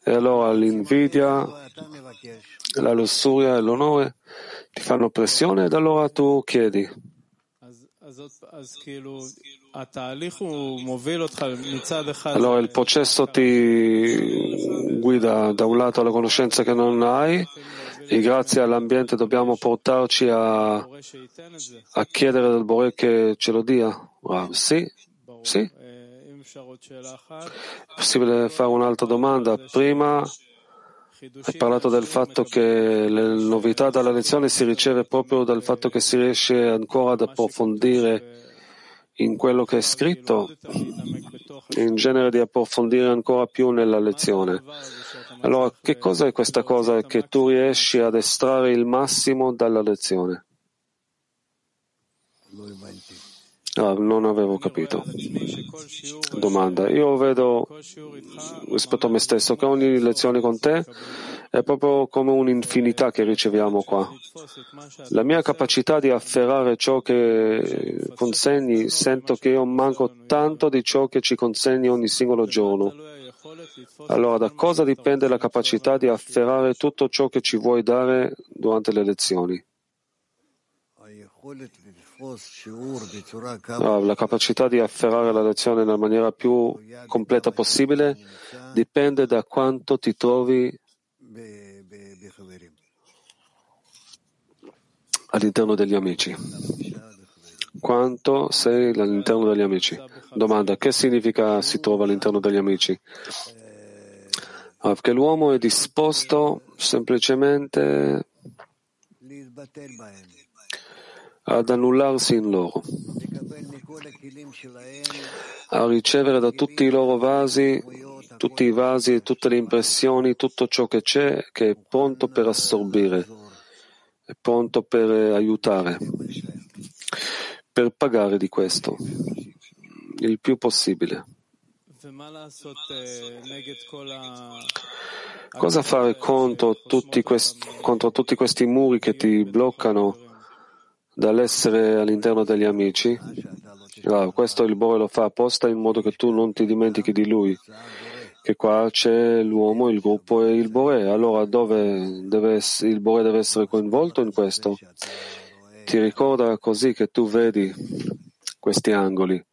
E allora l'invidia, la lussuria e l'onore ti fanno pressione ed allora tu chiedi. Allora il processo ti guida da un lato alla conoscenza che non hai e grazie all'ambiente dobbiamo portarci a, a chiedere al Bore che ce lo dia. Sì, sì. È possibile fare un'altra domanda? Prima hai parlato del fatto che la novità dalla lezione si riceve proprio dal fatto che si riesce ancora ad approfondire in quello che è scritto, in genere di approfondire ancora più nella lezione. Allora, che cosa è questa cosa che tu riesci ad estrarre il massimo dalla lezione? Ah, non avevo capito. Domanda. Io vedo rispetto a me stesso che ogni lezione con te è proprio come un'infinità che riceviamo qua. La mia capacità di afferrare ciò che consegni, sento che io manco tanto di ciò che ci consegni ogni singolo giorno. Allora, da cosa dipende la capacità di afferrare tutto ciò che ci vuoi dare durante le lezioni? La capacità di afferrare la lezione nella maniera più completa possibile dipende da quanto ti trovi all'interno degli amici. Quanto sei all'interno degli amici? Domanda, che significa si trova all'interno degli amici? Ah, Che l'uomo è disposto semplicemente ad annullarsi in loro a ricevere da tutti i loro vasi, tutti i vasi e tutte le impressioni, tutto ciò che c'è, che è pronto per assorbire, è pronto per aiutare, per pagare di questo il più possibile. Cosa fare contro tutti, questi, contro tutti questi muri che ti bloccano dall'essere all'interno degli amici? Ah, questo il Bore lo fa apposta in modo che tu non ti dimentichi di lui, che qua c'è l'uomo, il gruppo e il Bore. Allora dove deve, il Bore deve essere coinvolto in questo? Ti ricorda così che tu vedi questi angoli.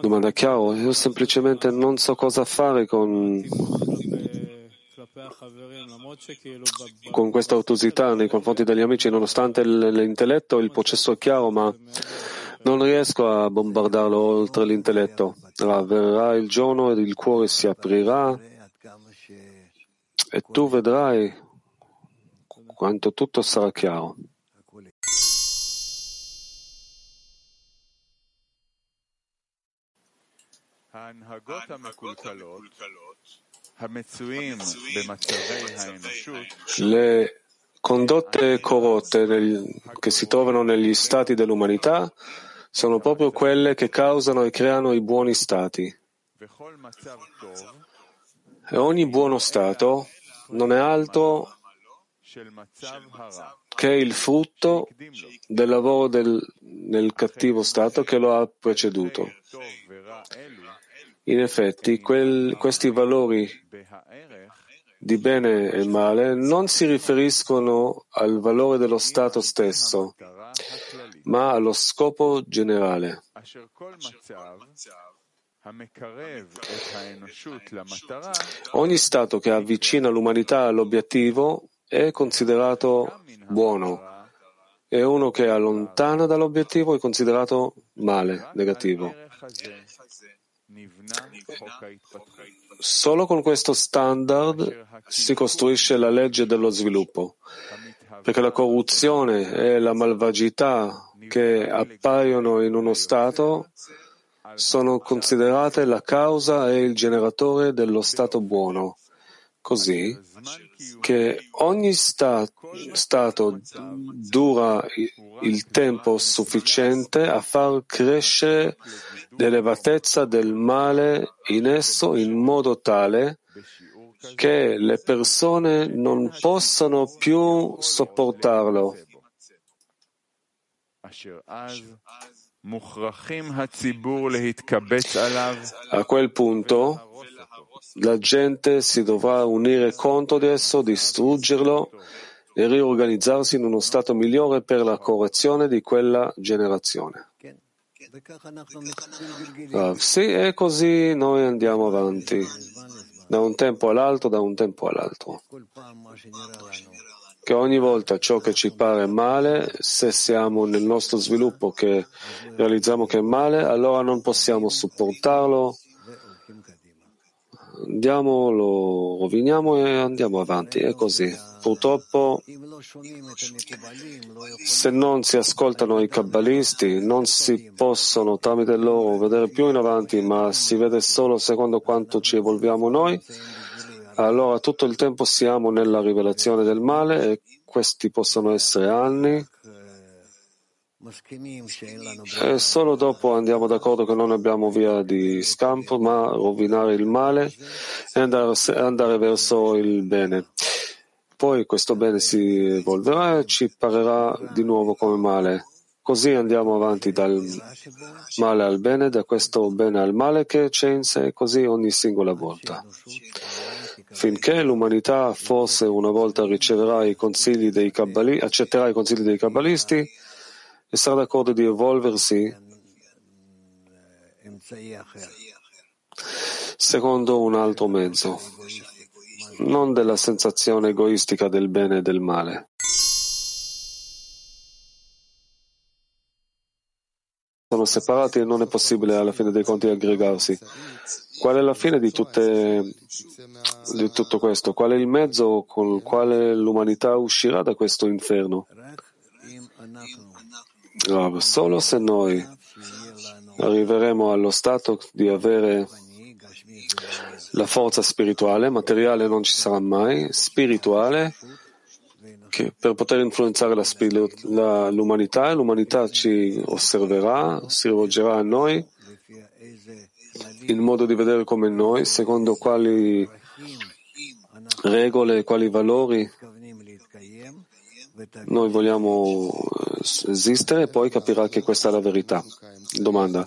Domanda chiaro, io semplicemente non so cosa fare con, con questa ottusità nei confronti degli amici, nonostante l'intelletto, il processo è chiaro, ma non riesco a bombardarlo oltre l'intelletto. Verrà il giorno ed il cuore si aprirà e tu vedrai quanto tutto sarà chiaro. Le condotte corrotte nel, che si trovano negli stati dell'umanità sono proprio quelle che causano e creano i buoni stati. E ogni buono stato non è altro che il frutto del lavoro del, nel cattivo stato che lo ha preceduto. In effetti, quel, questi valori di bene e male non si riferiscono al valore dello Stato stesso, ma allo scopo generale. Ogni Stato che avvicina l'umanità all'obiettivo è considerato buono e uno che allontana dall'obiettivo è considerato male, negativo. Solo con questo standard si costruisce la legge dello sviluppo, perché la corruzione e la malvagità che appaiono in uno Stato sono considerate la causa e il generatore dello Stato buono, così che ogni sta- Stato dura il tempo sufficiente a far crescere l'elevatezza del male in esso in modo tale che le persone non possano più sopportarlo. A quel punto la gente si dovrà unire contro di esso, distruggerlo e riorganizzarsi in uno stato migliore per la correzione di quella generazione. Uh, sì, e così noi andiamo avanti, da un tempo all'altro, da un tempo all'altro. Che ogni volta ciò che ci pare male, se siamo nel nostro sviluppo che realizziamo che è male, allora non possiamo sopportarlo, andiamo, lo roviniamo e andiamo avanti. È così. Purtroppo, se non si ascoltano i kabbalisti, non si possono tramite loro vedere più in avanti, ma si vede solo secondo quanto ci evolviamo noi, allora tutto il tempo siamo nella rivelazione del male e questi possono essere anni, e solo dopo andiamo d'accordo che non abbiamo via di scampo, ma rovinare il male e andare, andare verso il bene. Poi questo bene si evolverà e ci parerà di nuovo come male. Così andiamo avanti dal male al bene, da questo bene al male che c'è in sé, così ogni singola volta. Finché l'umanità forse una volta riceverà i consigli dei kabbalisti, accetterà i consigli dei kabbalisti e sarà d'accordo di evolversi secondo un altro mezzo non della sensazione egoistica del bene e del male. Sono separati e non è possibile alla fine dei conti aggregarsi. Qual è la fine di, tutte, di tutto questo? Qual è il mezzo con il quale l'umanità uscirà da questo inferno? Rav, solo se noi arriveremo allo stato di avere la forza spirituale, materiale non ci sarà mai, spirituale, che per poter influenzare la, la, l'umanità, l'umanità ci osserverà, si rivolgerà a noi in modo di vedere come noi, secondo quali regole, quali valori noi vogliamo eh, esistere e poi capirà che questa è la verità. Domanda.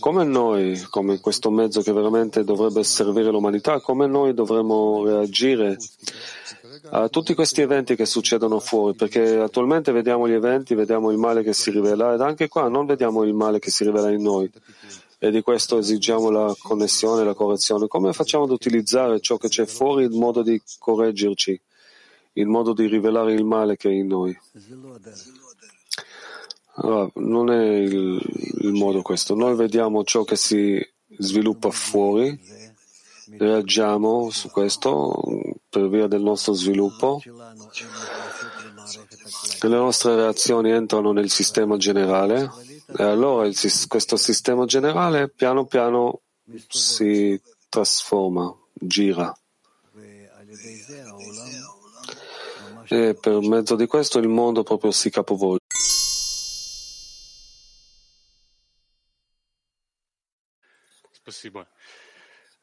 Come noi, come questo mezzo che veramente dovrebbe servire l'umanità, come noi dovremmo reagire a tutti questi eventi che succedono fuori? Perché attualmente vediamo gli eventi, vediamo il male che si rivela ed anche qua non vediamo il male che si rivela in noi e di questo esigiamo la connessione, la correzione. Come facciamo ad utilizzare ciò che c'è fuori in modo di correggerci, in modo di rivelare il male che è in noi? Allora, non è il, il modo questo. Noi vediamo ciò che si sviluppa fuori, reagiamo su questo per via del nostro sviluppo le nostre reazioni entrano nel sistema generale e allora il, questo sistema generale piano piano si trasforma, gira E per mezzo di questo il mondo proprio si capovolge. Спасибо.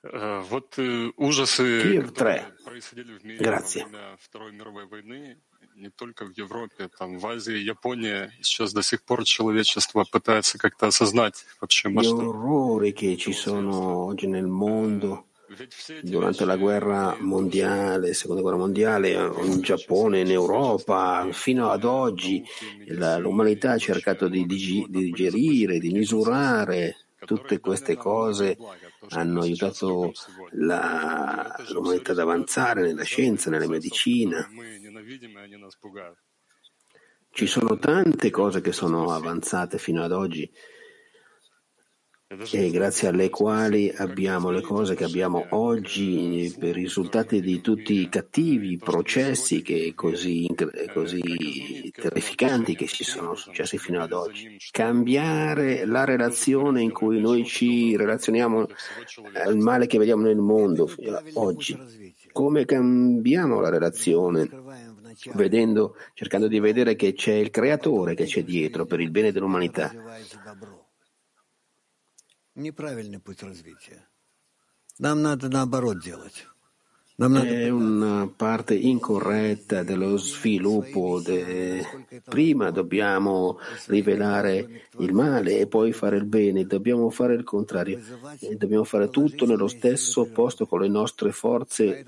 Вот ужасы, Киев 3. происходили в мире Grazie. во время Второй мировой войны, не только в Европе, там в Азии, Японии, сейчас до сих пор человечество пытается как-то осознать вообще Gli масштаб. orrori che ci sono oggi nel mondo, Ведь все эти durante la guerra mondiale, seconda guerra mondiale, eh, in Giappone, in Europa, fino ad oggi. l'umanità ha cercato di digerire, di misurare tutte queste cose hanno aiutato la, l'umanità ad avanzare nella scienza, nella medicina. Ci sono tante cose che sono avanzate fino ad oggi e grazie alle quali abbiamo le cose che abbiamo oggi per risultati di tutti i cattivi processi che così, così terrificanti che ci sono successi fino ad oggi. Cambiare la relazione in cui noi ci relazioniamo al male che vediamo nel mondo oggi. Come cambiamo la relazione? Vedendo, cercando di vedere che c'è il creatore che c'è dietro per il bene dell'umanità. Неправильный путь развития. Нам надо наоборот делать. È una parte incorretta dello sviluppo. De... Prima dobbiamo rivelare il male e poi fare il bene, dobbiamo fare il contrario, dobbiamo fare tutto nello stesso posto con le nostre forze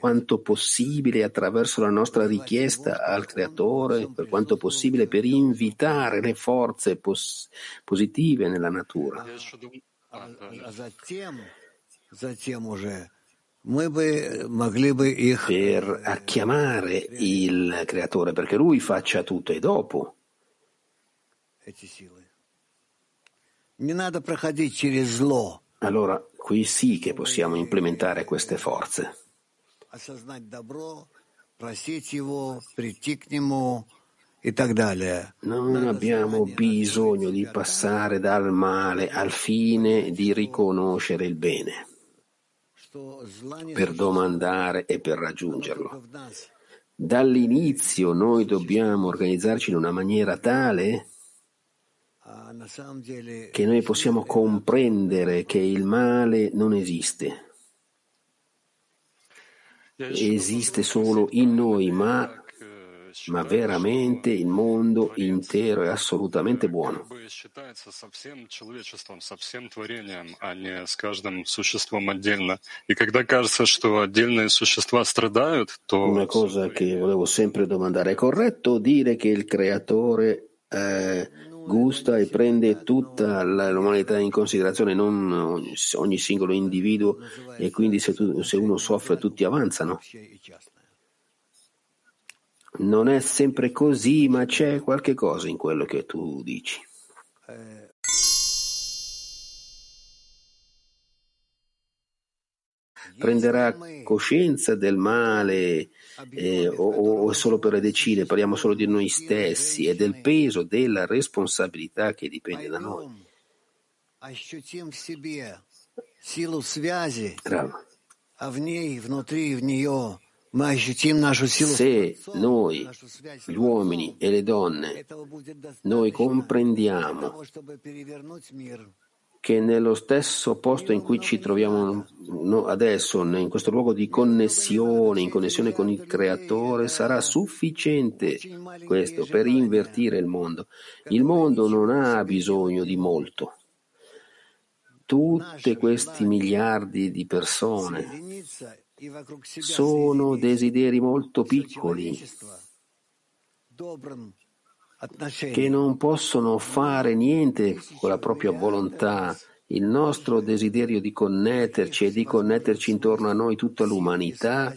quanto possibile attraverso la nostra richiesta al Creatore, per quanto possibile per invitare le forze pos- positive nella natura per chiamare il creatore perché lui faccia tutto e dopo. Allora, qui sì che possiamo implementare queste forze. Non abbiamo bisogno di passare dal male al fine di riconoscere il bene per domandare e per raggiungerlo. Dall'inizio noi dobbiamo organizzarci in una maniera tale che noi possiamo comprendere che il male non esiste, esiste solo in noi, ma ma veramente il mondo intero è assolutamente buono. Una cosa che volevo sempre domandare, è corretto dire che il creatore eh, gusta e prende tutta l'umanità in considerazione, non ogni, singolo individuo, e quindi se, tu, se uno soffre tutti avanzano. Non è sempre così, ma c'è qualche cosa in quello che tu dici. Prenderà coscienza del male eh, o, o solo per le decine, parliamo solo di noi stessi e del peso della responsabilità che dipende da noi. Bravo. Se noi, gli uomini e le donne, noi comprendiamo che nello stesso posto in cui ci troviamo adesso, in questo luogo di connessione, in connessione con il Creatore, sarà sufficiente questo per invertire il mondo. Il mondo non ha bisogno di molto. Tutti questi miliardi di persone sono desideri molto piccoli che non possono fare niente con la propria volontà. Il nostro desiderio di connetterci e di connetterci intorno a noi tutta l'umanità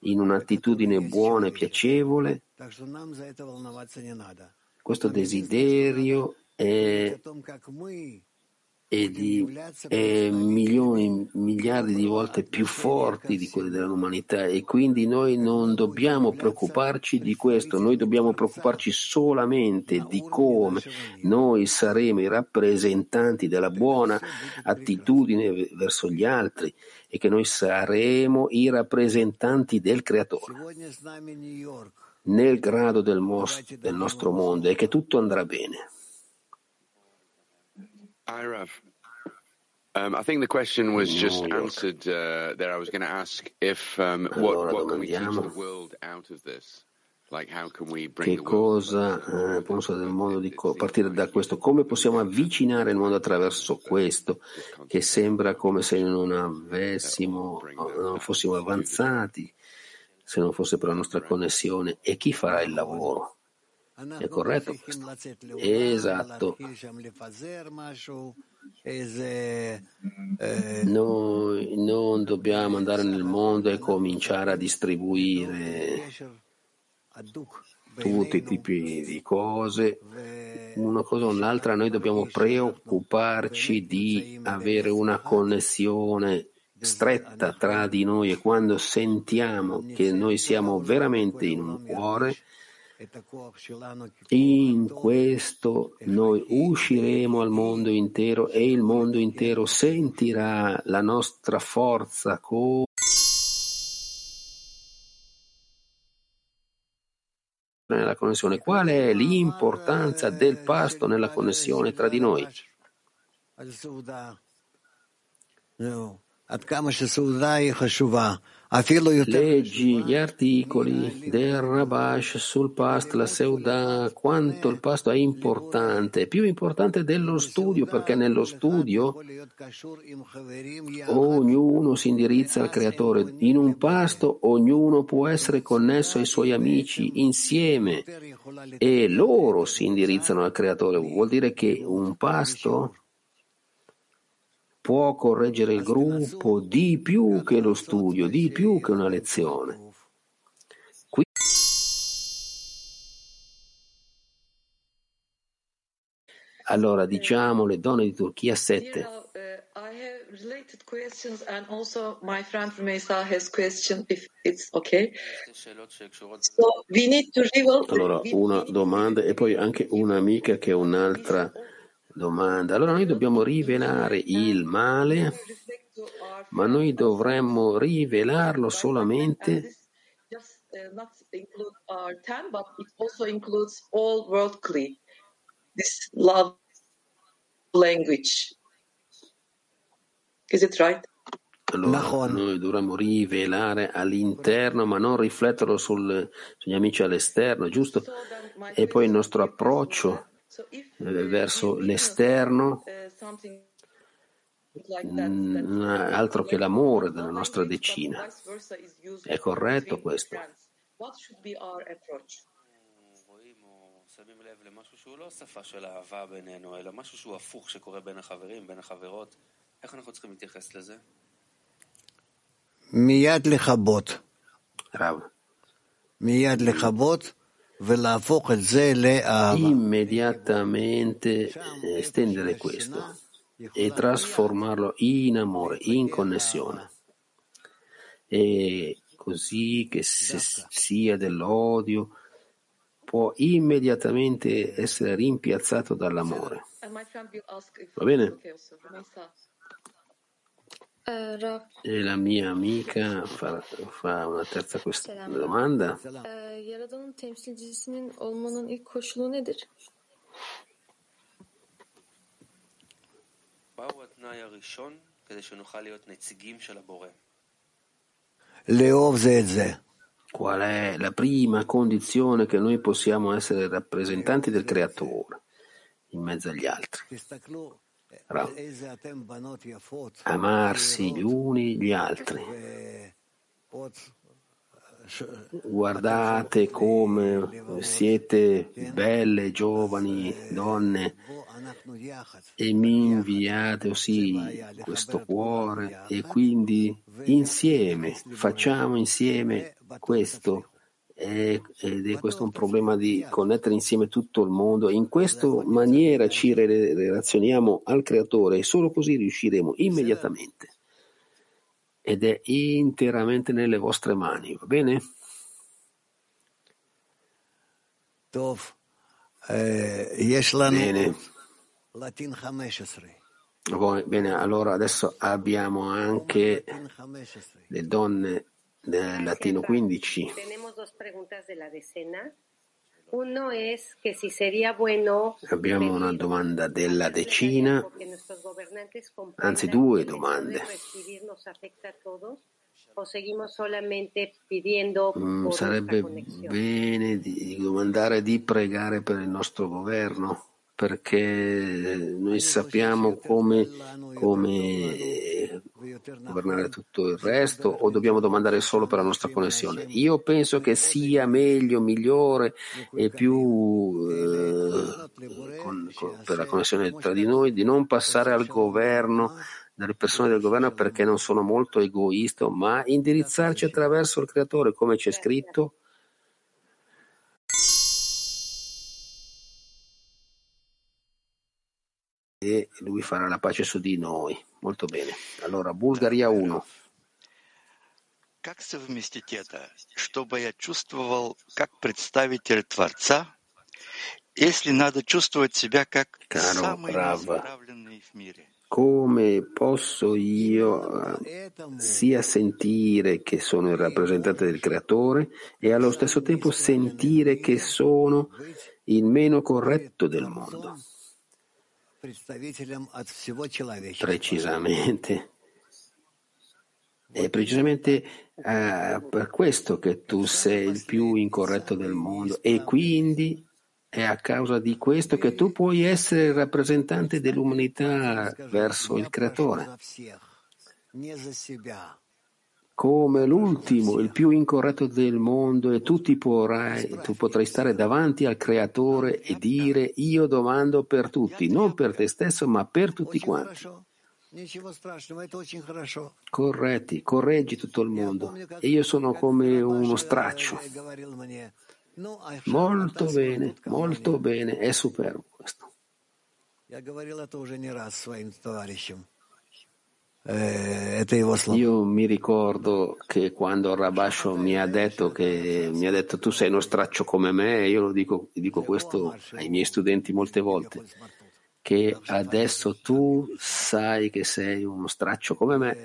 in un'attitudine buona e piacevole, questo desiderio è e di eh, milioni, miliardi di volte più forti di quelli dell'umanità e quindi noi non dobbiamo preoccuparci di questo, noi dobbiamo preoccuparci solamente di come noi saremo i rappresentanti della buona attitudine verso gli altri e che noi saremo i rappresentanti del Creatore nel grado del, mos- del nostro mondo e che tutto andrà bene. Hi, Rav. Um, I think the question was just answered uh, there. I was going to ask if um, what, what can we teach the world out of this? Like che cosa eh, penso del mondo di co- partire da questo? Come possiamo avvicinare il mondo attraverso questo? Che sembra come se non avessimo, non fossimo avanzati, se non fosse per la nostra connessione. E chi farà il lavoro? È corretto questo? Esatto. Noi non dobbiamo andare nel mondo e cominciare a distribuire tutti i tipi di cose, una cosa o un'altra, noi dobbiamo preoccuparci di avere una connessione stretta tra di noi e quando sentiamo che noi siamo veramente in un cuore, in questo noi usciremo al mondo intero e il mondo intero sentirà la nostra forza come nella connessione. Qual è l'importanza del pasto nella connessione tra di noi? Leggi gli articoli del Rabash sul pasto, la Seuda, quanto il pasto è importante, più importante dello studio, perché nello studio ognuno si indirizza al creatore. In un pasto ognuno può essere connesso ai suoi amici insieme e loro si indirizzano al creatore. Vuol dire che un pasto può correggere il gruppo di più che lo studio, di più che una lezione. Qui allora diciamo le donne di Turchia 7. related questions and also my friend from ESA has question if it's okay. So we need to reveal Allora, una domanda e poi anche un'amica che ha un'altra domanda. Allora noi dobbiamo rivelare il male, ma noi dovremmo rivelarlo solamente? Allora, noi dovremmo rivelare all'interno, ma non rifletterlo sul, sugli amici all'esterno, giusto? E poi il nostro approccio verso l'esterno, mm, altro che l'amore della nostra decina. È corretto questo? What should be our approach? שמים לב למשהו שהוא לא שפה של אהבה בינינו, אלא משהו שהוא הפוך שקורה בין החברים, בין החברות. איך אנחנו צריכים להתייחס לזה? מיד לכבות. רב. מיד לכבות immediatamente eh, estendere questo e trasformarlo in amore, in connessione. E così che se sia dell'odio può immediatamente essere rimpiazzato dall'amore. Va bene? E la mia amica fa, fa una terza quest- domanda. Qual è la prima condizione che noi possiamo essere rappresentanti del creatore in mezzo agli altri? amarsi gli uni gli altri. Guardate come siete belle, giovani, donne e mi inviate così questo cuore e quindi insieme facciamo insieme questo ed è questo un problema di connettere insieme tutto il mondo in questa maniera ci relazioniamo al creatore e solo così riusciremo immediatamente. Ed è interamente nelle vostre mani va bene? bene. bene allora adesso abbiamo anche le donne del latino 15. Tenemos dos preguntas de la decena. Uno es que si sería bueno Abbiamo una domanda della decina, anzi due domande. Mm, sarebbe bene di domandare di pregare per il nostro governo, perché noi sappiamo come, come governare tutto il resto o dobbiamo domandare solo per la nostra connessione. Io penso che sia meglio, migliore e più eh, con- con- per la connessione tra di noi di non passare al governo dalle persone del governo perché non sono molto egoiste, ma indirizzarci attraverso il creatore, come c'è scritto. E lui farà la pace su di noi. Molto bene. Allora, Bulgaria 1. Как совместить это, чтобы я чувствовал как представитель Творца, если надо чувствовать себя как Caro самый Rav, неисправленный в мире? come posso io eh, sia sentire che sono il rappresentante del creatore e allo stesso tempo sentire che sono il meno corretto del mondo? Precisamente. È precisamente eh, per questo che tu sei il più incorretto del mondo e quindi è a causa di questo che tu puoi essere il rappresentante dell'umanità verso il creatore come l'ultimo, il più incorretto del mondo e tu, ti potrai, tu potrai stare davanti al creatore e dire io domando per tutti, non per te stesso ma per tutti Очень quanti. хорошо. Ничего страшного, это очень хорошо. Corretti, correggi tutto il mondo e io sono come uno straccio. Э, говорил мне, ну, а Molto bene, molto bene, è superbo questo. я говорил это уже не раз своим товарищам. Io mi ricordo che quando Rabascio mi ha detto che mi ha detto tu sei uno straccio come me, io lo dico, dico questo ai miei studenti molte volte, che adesso tu sai che sei uno straccio come me,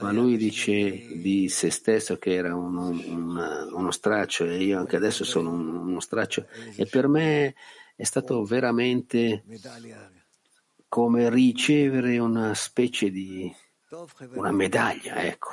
ma lui dice di se stesso che era uno, una- uno straccio e io anche adesso sono un- uno straccio. E per me è stato veramente come ricevere una specie di una medaglia, ecco.